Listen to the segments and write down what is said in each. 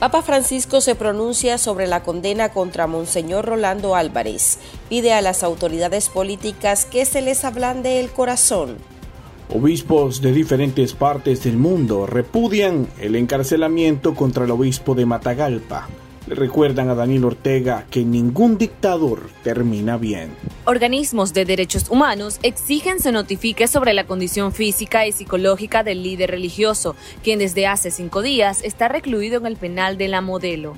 Papa Francisco se pronuncia sobre la condena contra Monseñor Rolando Álvarez. Pide a las autoridades políticas que se les ablande el corazón. Obispos de diferentes partes del mundo repudian el encarcelamiento contra el obispo de Matagalpa. Le recuerdan a Daniel Ortega que ningún dictador termina bien. Organismos de derechos humanos exigen se notifique sobre la condición física y psicológica del líder religioso, quien desde hace cinco días está recluido en el penal de la modelo.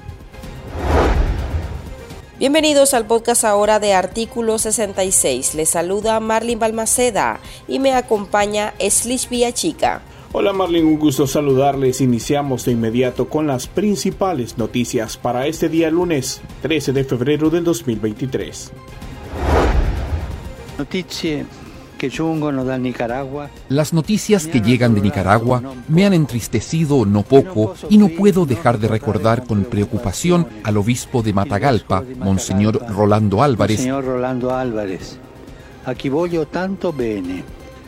Bienvenidos al podcast ahora de Artículo 66. Les saluda Marlin Balmaceda y me acompaña Slish Chica. Hola Marlin, un gusto saludarles. Iniciamos de inmediato con las principales noticias para este día lunes 13 de febrero del 2023. Noticias las noticias que llegan de Nicaragua me han entristecido no poco y no puedo dejar de recordar con preocupación al obispo de Matagalpa, Monseñor Rolando Álvarez,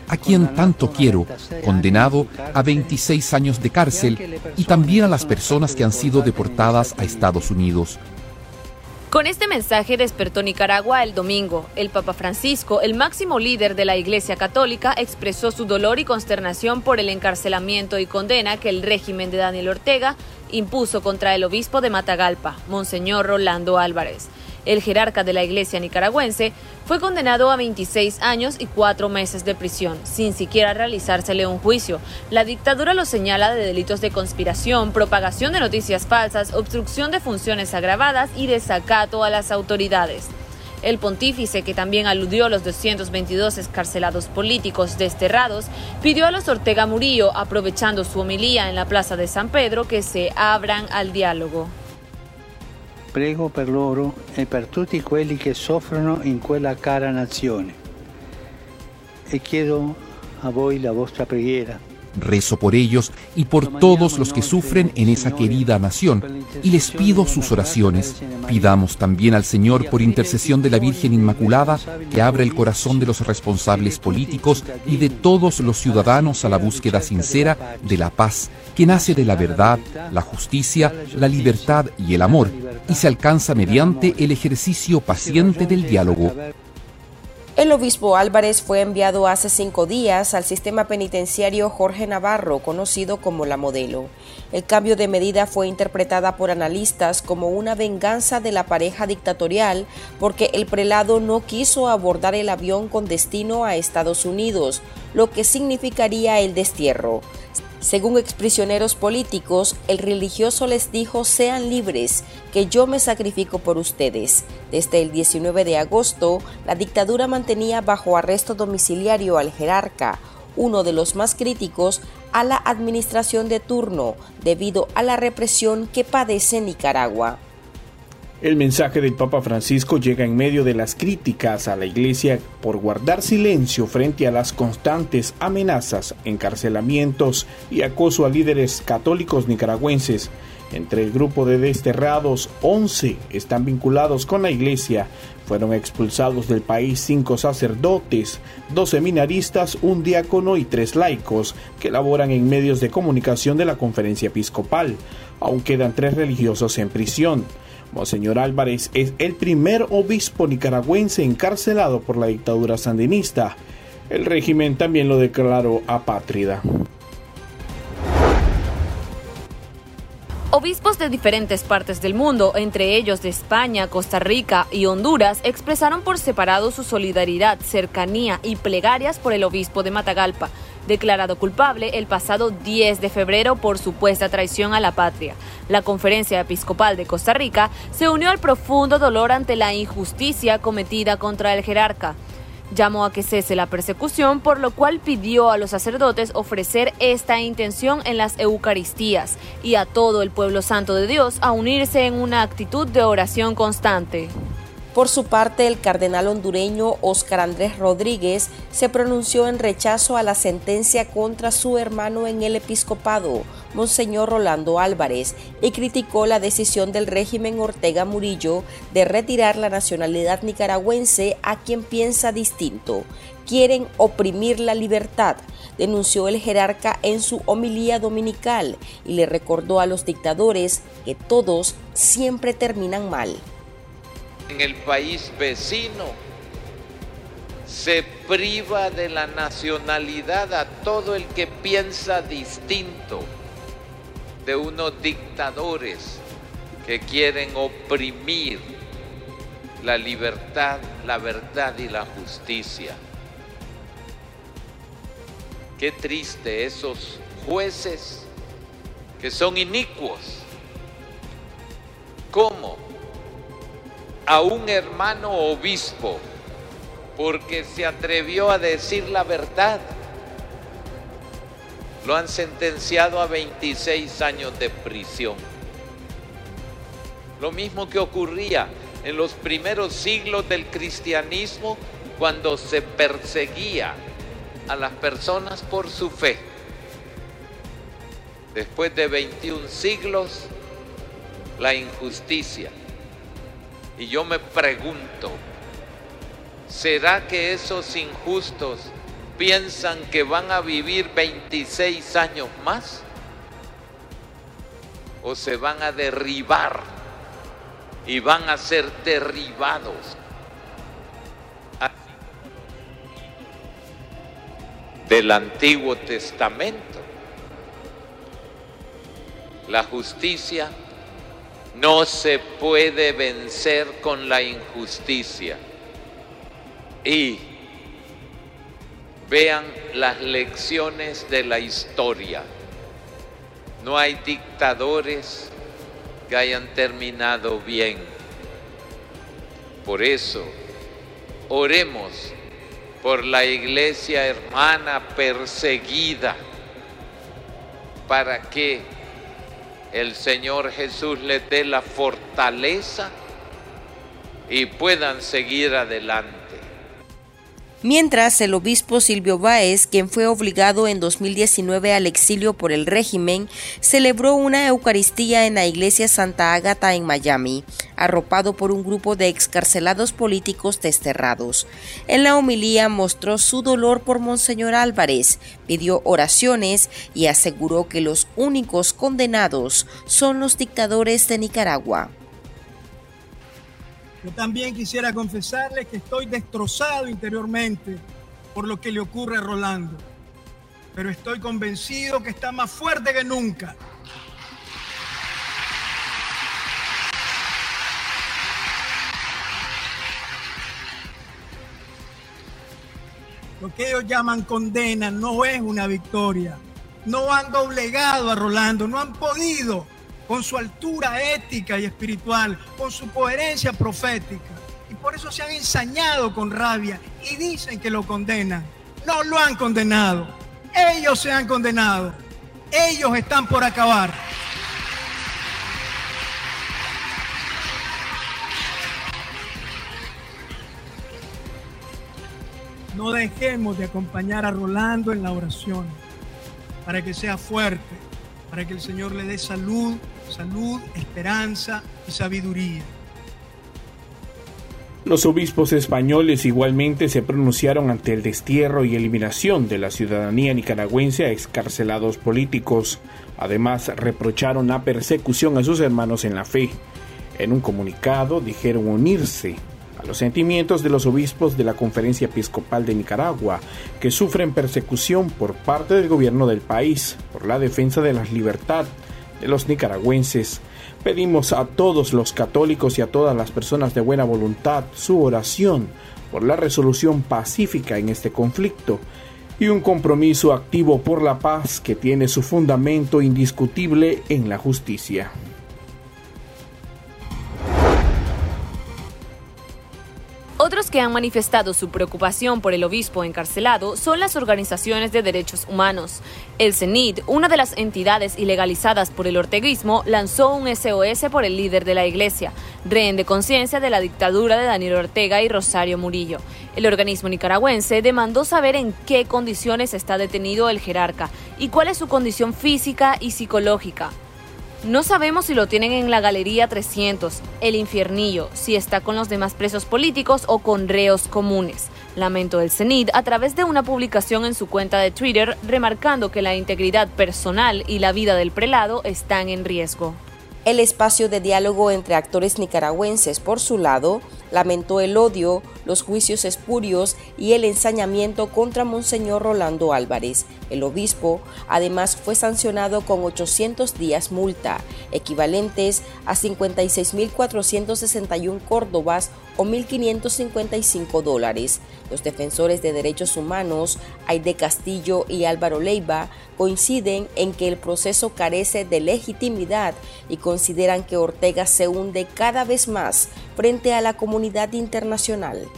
a quien tanto quiero, condenado a 26 años de cárcel, y también a las personas que han sido deportadas a Estados Unidos. Con este mensaje despertó Nicaragua el domingo. El Papa Francisco, el máximo líder de la Iglesia Católica, expresó su dolor y consternación por el encarcelamiento y condena que el régimen de Daniel Ortega impuso contra el obispo de Matagalpa, Monseñor Rolando Álvarez. El jerarca de la iglesia nicaragüense fue condenado a 26 años y 4 meses de prisión, sin siquiera realizársele un juicio. La dictadura lo señala de delitos de conspiración, propagación de noticias falsas, obstrucción de funciones agravadas y desacato a las autoridades. El pontífice, que también aludió a los 222 escarcelados políticos desterrados, pidió a los Ortega Murillo, aprovechando su homilía en la Plaza de San Pedro, que se abran al diálogo. Prego per loro e per tutti quelli che soffrono in quella cara nazione. E chiedo a voi la vostra preghiera Rezo por ellos y por todos los que sufren en esa querida nación y les pido sus oraciones. Pidamos también al Señor por intercesión de la Virgen Inmaculada que abra el corazón de los responsables políticos y de todos los ciudadanos a la búsqueda sincera de la paz que nace de la verdad, la justicia, la libertad y el amor y se alcanza mediante el ejercicio paciente del diálogo. El obispo Álvarez fue enviado hace cinco días al sistema penitenciario Jorge Navarro, conocido como la modelo. El cambio de medida fue interpretada por analistas como una venganza de la pareja dictatorial porque el prelado no quiso abordar el avión con destino a Estados Unidos, lo que significaría el destierro. Según exprisioneros políticos, el religioso les dijo sean libres, que yo me sacrifico por ustedes. Desde el 19 de agosto, la dictadura mantenía bajo arresto domiciliario al jerarca, uno de los más críticos a la administración de turno, debido a la represión que padece Nicaragua. El mensaje del Papa Francisco llega en medio de las críticas a la Iglesia por guardar silencio frente a las constantes amenazas, encarcelamientos y acoso a líderes católicos nicaragüenses. Entre el grupo de desterrados, 11 están vinculados con la Iglesia. Fueron expulsados del país cinco sacerdotes, dos seminaristas, un diácono y tres laicos que laboran en medios de comunicación de la conferencia episcopal. Aún quedan tres religiosos en prisión. Monseñor Álvarez es el primer obispo nicaragüense encarcelado por la dictadura sandinista. El régimen también lo declaró apátrida. Obispos de diferentes partes del mundo, entre ellos de España, Costa Rica y Honduras, expresaron por separado su solidaridad, cercanía y plegarias por el obispo de Matagalpa, declarado culpable el pasado 10 de febrero por supuesta traición a la patria. La Conferencia Episcopal de Costa Rica se unió al profundo dolor ante la injusticia cometida contra el jerarca. Llamó a que cese la persecución, por lo cual pidió a los sacerdotes ofrecer esta intención en las Eucaristías y a todo el pueblo santo de Dios a unirse en una actitud de oración constante. Por su parte, el cardenal hondureño Óscar Andrés Rodríguez se pronunció en rechazo a la sentencia contra su hermano en el episcopado, Monseñor Rolando Álvarez, y criticó la decisión del régimen Ortega Murillo de retirar la nacionalidad nicaragüense a quien piensa distinto. Quieren oprimir la libertad, denunció el jerarca en su homilía dominical y le recordó a los dictadores que todos siempre terminan mal en el país vecino se priva de la nacionalidad a todo el que piensa distinto de unos dictadores que quieren oprimir la libertad, la verdad y la justicia. Qué triste esos jueces que son inicuos. ¿Cómo? A un hermano obispo porque se atrevió a decir la verdad. Lo han sentenciado a 26 años de prisión. Lo mismo que ocurría en los primeros siglos del cristianismo cuando se perseguía a las personas por su fe. Después de 21 siglos, la injusticia y yo me pregunto, ¿será que esos injustos piensan que van a vivir 26 años más? ¿O se van a derribar y van a ser derribados? del Antiguo Testamento. La justicia no se puede vencer con la injusticia. Y vean las lecciones de la historia. No hay dictadores que hayan terminado bien. Por eso, oremos por la iglesia hermana perseguida para que el Señor Jesús les dé la fortaleza y puedan seguir adelante. Mientras, el obispo Silvio Báez, quien fue obligado en 2019 al exilio por el régimen, celebró una Eucaristía en la iglesia Santa Ágata en Miami, arropado por un grupo de excarcelados políticos desterrados. En la homilía mostró su dolor por Monseñor Álvarez, pidió oraciones y aseguró que los únicos condenados son los dictadores de Nicaragua. Yo también quisiera confesarles que estoy destrozado interiormente por lo que le ocurre a Rolando, pero estoy convencido que está más fuerte que nunca. Lo que ellos llaman condena no es una victoria. No han doblegado a Rolando, no han podido con su altura ética y espiritual, con su coherencia profética. Y por eso se han ensañado con rabia y dicen que lo condenan. No lo han condenado. Ellos se han condenado. Ellos están por acabar. No dejemos de acompañar a Rolando en la oración para que sea fuerte, para que el Señor le dé salud salud, esperanza y sabiduría. Los obispos españoles igualmente se pronunciaron ante el destierro y eliminación de la ciudadanía nicaragüense a excarcelados políticos. Además, reprocharon la persecución a sus hermanos en la fe. En un comunicado dijeron unirse los sentimientos de los obispos de la Conferencia Episcopal de Nicaragua, que sufren persecución por parte del gobierno del país por la defensa de la libertad de los nicaragüenses. Pedimos a todos los católicos y a todas las personas de buena voluntad su oración por la resolución pacífica en este conflicto y un compromiso activo por la paz que tiene su fundamento indiscutible en la justicia. Que han manifestado su preocupación por el obispo encarcelado son las organizaciones de derechos humanos. El CENID, una de las entidades ilegalizadas por el orteguismo, lanzó un SOS por el líder de la iglesia, rehén de conciencia de la dictadura de Daniel Ortega y Rosario Murillo. El organismo nicaragüense demandó saber en qué condiciones está detenido el jerarca y cuál es su condición física y psicológica. No sabemos si lo tienen en la Galería 300, el infiernillo, si está con los demás presos políticos o con reos comunes. Lamento el CENID a través de una publicación en su cuenta de Twitter remarcando que la integridad personal y la vida del prelado están en riesgo. El espacio de diálogo entre actores nicaragüenses, por su lado, lamentó el odio, los juicios espurios y el ensañamiento contra Monseñor Rolando Álvarez. El obispo además fue sancionado con 800 días multa, equivalentes a 56.461 córdobas o 1.555 dólares. Los defensores de derechos humanos, Aide Castillo y Álvaro Leiva, coinciden en que el proceso carece de legitimidad y consideran que Ortega se hunde cada vez más frente a la comunidad internacional.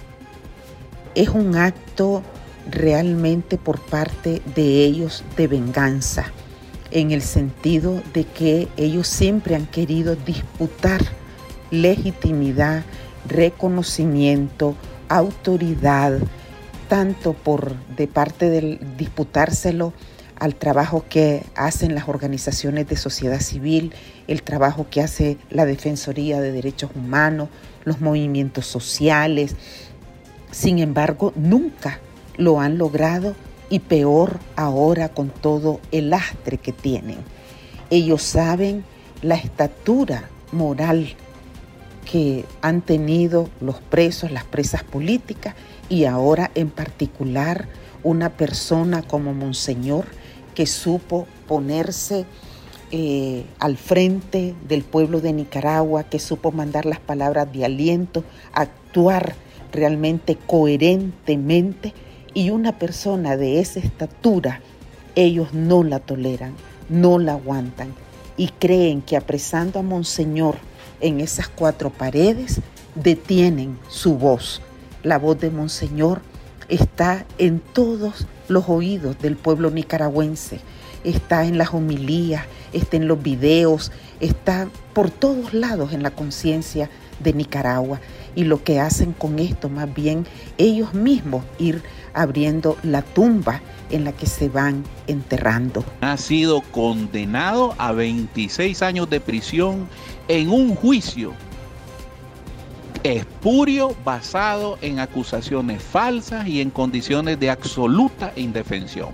Es un acto realmente por parte de ellos de venganza, en el sentido de que ellos siempre han querido disputar legitimidad, reconocimiento, autoridad, tanto por de parte del disputárselo al trabajo que hacen las organizaciones de sociedad civil, el trabajo que hace la Defensoría de Derechos Humanos, los movimientos sociales. Sin embargo, nunca lo han logrado y peor ahora con todo el lastre que tienen. Ellos saben la estatura moral que han tenido los presos, las presas políticas y ahora en particular una persona como Monseñor que supo ponerse eh, al frente del pueblo de Nicaragua, que supo mandar las palabras de aliento, actuar realmente coherentemente y una persona de esa estatura, ellos no la toleran, no la aguantan y creen que apresando a Monseñor en esas cuatro paredes, detienen su voz. La voz de Monseñor está en todos los oídos del pueblo nicaragüense, está en las homilías, está en los videos, está por todos lados en la conciencia de Nicaragua. Y lo que hacen con esto, más bien ellos mismos ir abriendo la tumba en la que se van enterrando. Ha sido condenado a 26 años de prisión en un juicio espurio basado en acusaciones falsas y en condiciones de absoluta indefensión.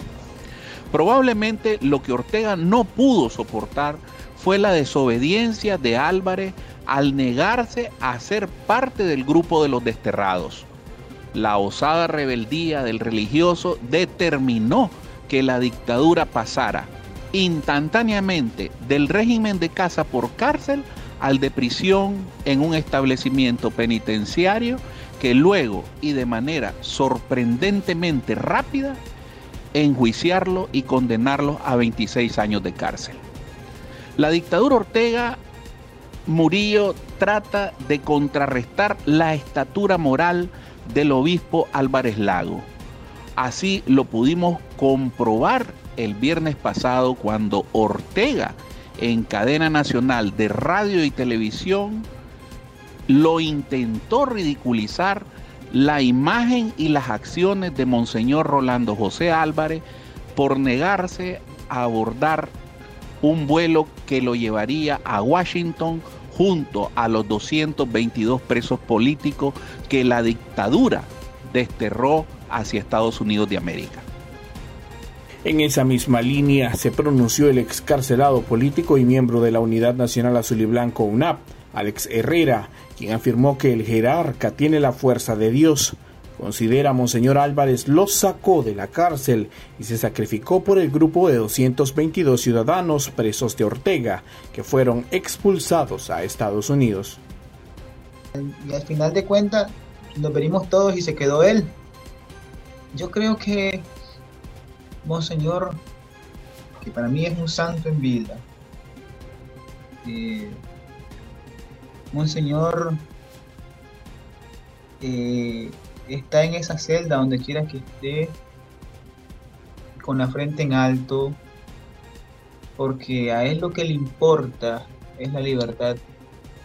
Probablemente lo que Ortega no pudo soportar fue la desobediencia de Álvarez al negarse a ser parte del grupo de los desterrados. La osada rebeldía del religioso determinó que la dictadura pasara instantáneamente del régimen de casa por cárcel al de prisión en un establecimiento penitenciario que luego y de manera sorprendentemente rápida enjuiciarlo y condenarlo a 26 años de cárcel. La dictadura Ortega Murillo trata de contrarrestar la estatura moral del obispo Álvarez Lago. Así lo pudimos comprobar el viernes pasado cuando Ortega en cadena nacional de radio y televisión lo intentó ridiculizar la imagen y las acciones de Monseñor Rolando José Álvarez por negarse a abordar un vuelo que lo llevaría a Washington junto a los 222 presos políticos que la dictadura desterró hacia Estados Unidos de América. En esa misma línea se pronunció el excarcelado político y miembro de la Unidad Nacional Azul y Blanco UNAP, Alex Herrera, quien afirmó que el jerarca tiene la fuerza de Dios. Considera Monseñor Álvarez lo sacó de la cárcel y se sacrificó por el grupo de 222 ciudadanos presos de Ortega que fueron expulsados a Estados Unidos. Y al final de cuentas nos venimos todos y se quedó él. Yo creo que Monseñor, que para mí es un santo en vida, eh, Monseñor eh, está en esa celda donde quiera que esté, con la frente en alto, porque a él lo que le importa es la libertad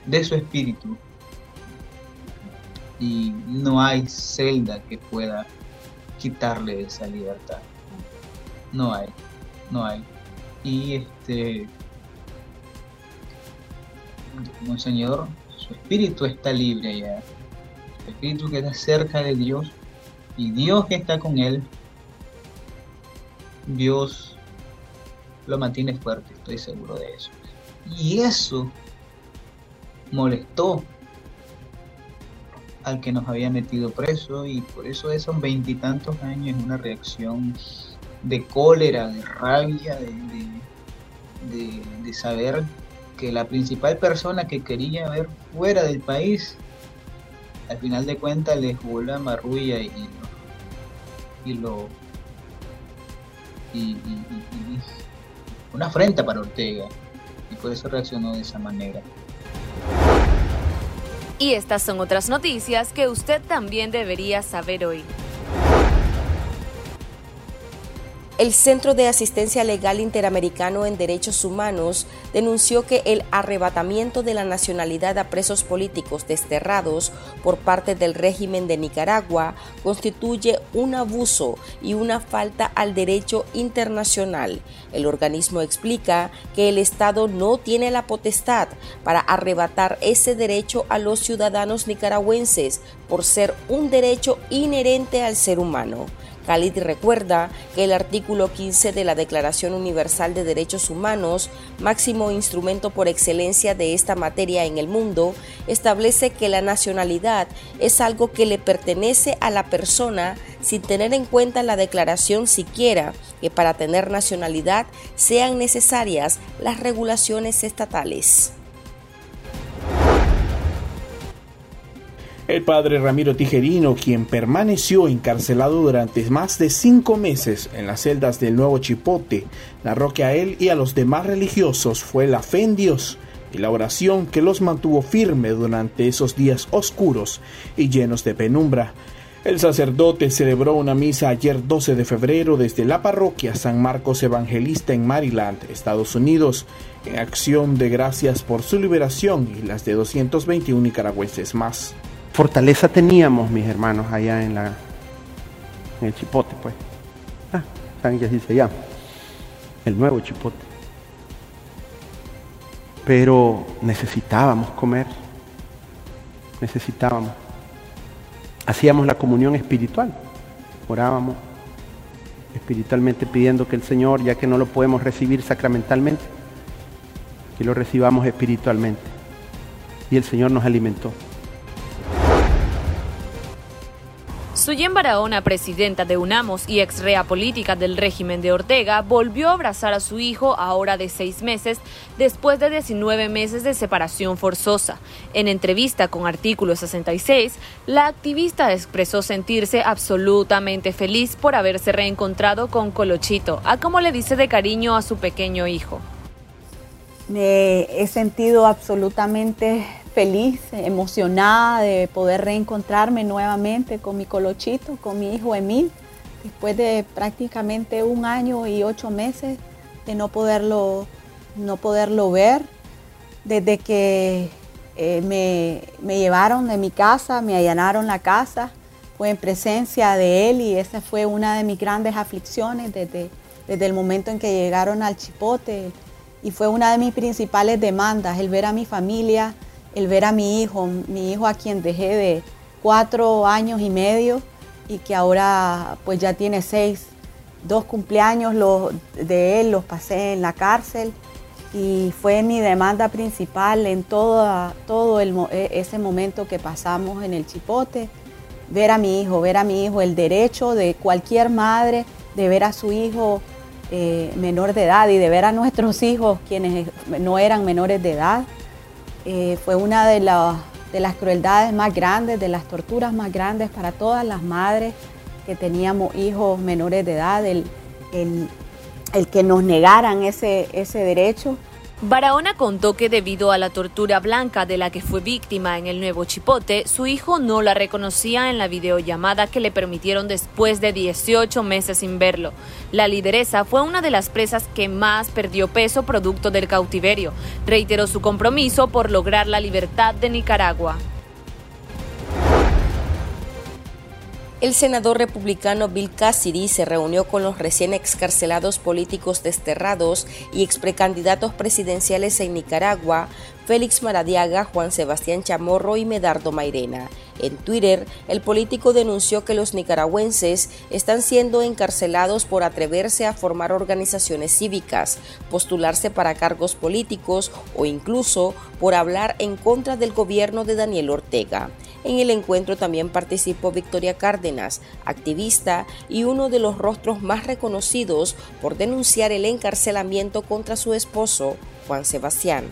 de su espíritu. Y no hay celda que pueda quitarle esa libertad. No hay, no hay. Y este, Monseñor, su espíritu está libre allá. Espíritu que está cerca de Dios y Dios que está con él. Dios lo mantiene fuerte, estoy seguro de eso. Y eso molestó al que nos había metido preso y por eso esos veintitantos años una reacción de cólera, de rabia, de, de, saber que la principal persona que quería ver fuera del país, al final de cuentas le jugó la marrulla y, y lo y, una afrenta para Ortega y por eso reaccionó de esa manera. Y estas son otras noticias que usted también debería saber hoy. El Centro de Asistencia Legal Interamericano en Derechos Humanos denunció que el arrebatamiento de la nacionalidad a presos políticos desterrados por parte del régimen de Nicaragua constituye un abuso y una falta al derecho internacional. El organismo explica que el Estado no tiene la potestad para arrebatar ese derecho a los ciudadanos nicaragüenses por ser un derecho inherente al ser humano. Khalid recuerda que el artículo 15 de la Declaración Universal de Derechos Humanos, máximo instrumento por excelencia de esta materia en el mundo, establece que la nacionalidad es algo que le pertenece a la persona sin tener en cuenta la declaración siquiera que para tener nacionalidad sean necesarias las regulaciones estatales. El padre Ramiro Tijerino, quien permaneció encarcelado durante más de cinco meses en las celdas del Nuevo Chipote, narró que a él y a los demás religiosos fue la fe en Dios y la oración que los mantuvo firme durante esos días oscuros y llenos de penumbra. El sacerdote celebró una misa ayer 12 de febrero desde la parroquia San Marcos Evangelista en Maryland, Estados Unidos, en acción de gracias por su liberación y las de 221 nicaragüenses más fortaleza teníamos, mis hermanos, allá en, la, en el Chipote, pues. Ah, ¿saben qué dice allá? El nuevo Chipote. Pero necesitábamos comer, necesitábamos. Hacíamos la comunión espiritual, orábamos espiritualmente pidiendo que el Señor, ya que no lo podemos recibir sacramentalmente, que lo recibamos espiritualmente. Y el Señor nos alimentó. Suyen Barahona, presidenta de UNAMOS y ex rea política del régimen de Ortega, volvió a abrazar a su hijo ahora de seis meses después de 19 meses de separación forzosa. En entrevista con Artículo 66, la activista expresó sentirse absolutamente feliz por haberse reencontrado con Colochito, a como le dice de cariño a su pequeño hijo. Me he sentido absolutamente feliz, emocionada de poder reencontrarme nuevamente con mi colochito, con mi hijo Emil, después de prácticamente un año y ocho meses de no poderlo, no poderlo ver, desde que eh, me, llevaron de mi casa, me allanaron la casa, fue en presencia de él y esa fue una de mis grandes aflicciones desde, desde el momento en que llegaron al Chipote y fue una de mis principales demandas, el ver a mi familia, el ver a mi hijo, mi hijo a quien dejé de cuatro años y medio y que ahora pues ya tiene seis, dos cumpleaños de él los pasé en la cárcel y fue mi demanda principal en todo, todo e, ese momento que pasamos en el Chipote, ver a mi hijo, ver a mi hijo, el derecho de cualquier madre de ver a su hijo eh, menor de edad y de ver a nuestros hijos quienes no eran menores de edad. Eh, fue una de, las crueldades más grandes, de las torturas más grandes para todas las madres que teníamos hijos menores de edad, el, que nos negaran ese, ese derecho. Barahona contó que debido a la tortura blanca de la que fue víctima en el nuevo Chipote, su hijo no la reconocía en la videollamada que le permitieron después de 18 meses sin verlo. La lideresa fue una de las presas que más perdió peso producto del cautiverio. Reiteró su compromiso por lograr la libertad de Nicaragua. El senador republicano Bill Cassidy se reunió con los recién excarcelados políticos desterrados y exprecandidatos presidenciales en Nicaragua, Félix Maradiaga, Juan Sebastián Chamorro y Medardo Mairena. En Twitter, el político denunció que los nicaragüenses están siendo encarcelados por atreverse a formar organizaciones cívicas, postularse para cargos políticos o incluso por hablar en contra del gobierno de Daniel Ortega. En el encuentro también participó Victoria Cárdenas, activista y uno de los rostros más reconocidos por denunciar el encarcelamiento contra su esposo, Juan Sebastián.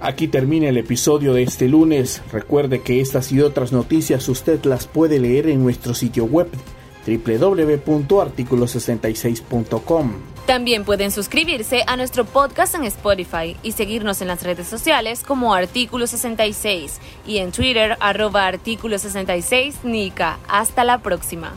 Aquí termina el episodio de este lunes. Recuerde que estas y otras noticias usted las puede leer en nuestro sitio web www.articulo66.com. También pueden suscribirse a nuestro podcast en Spotify y seguirnos en las redes sociales como Artículo 66 y en Twitter arroba Artículo 66 Nica. Hasta la próxima.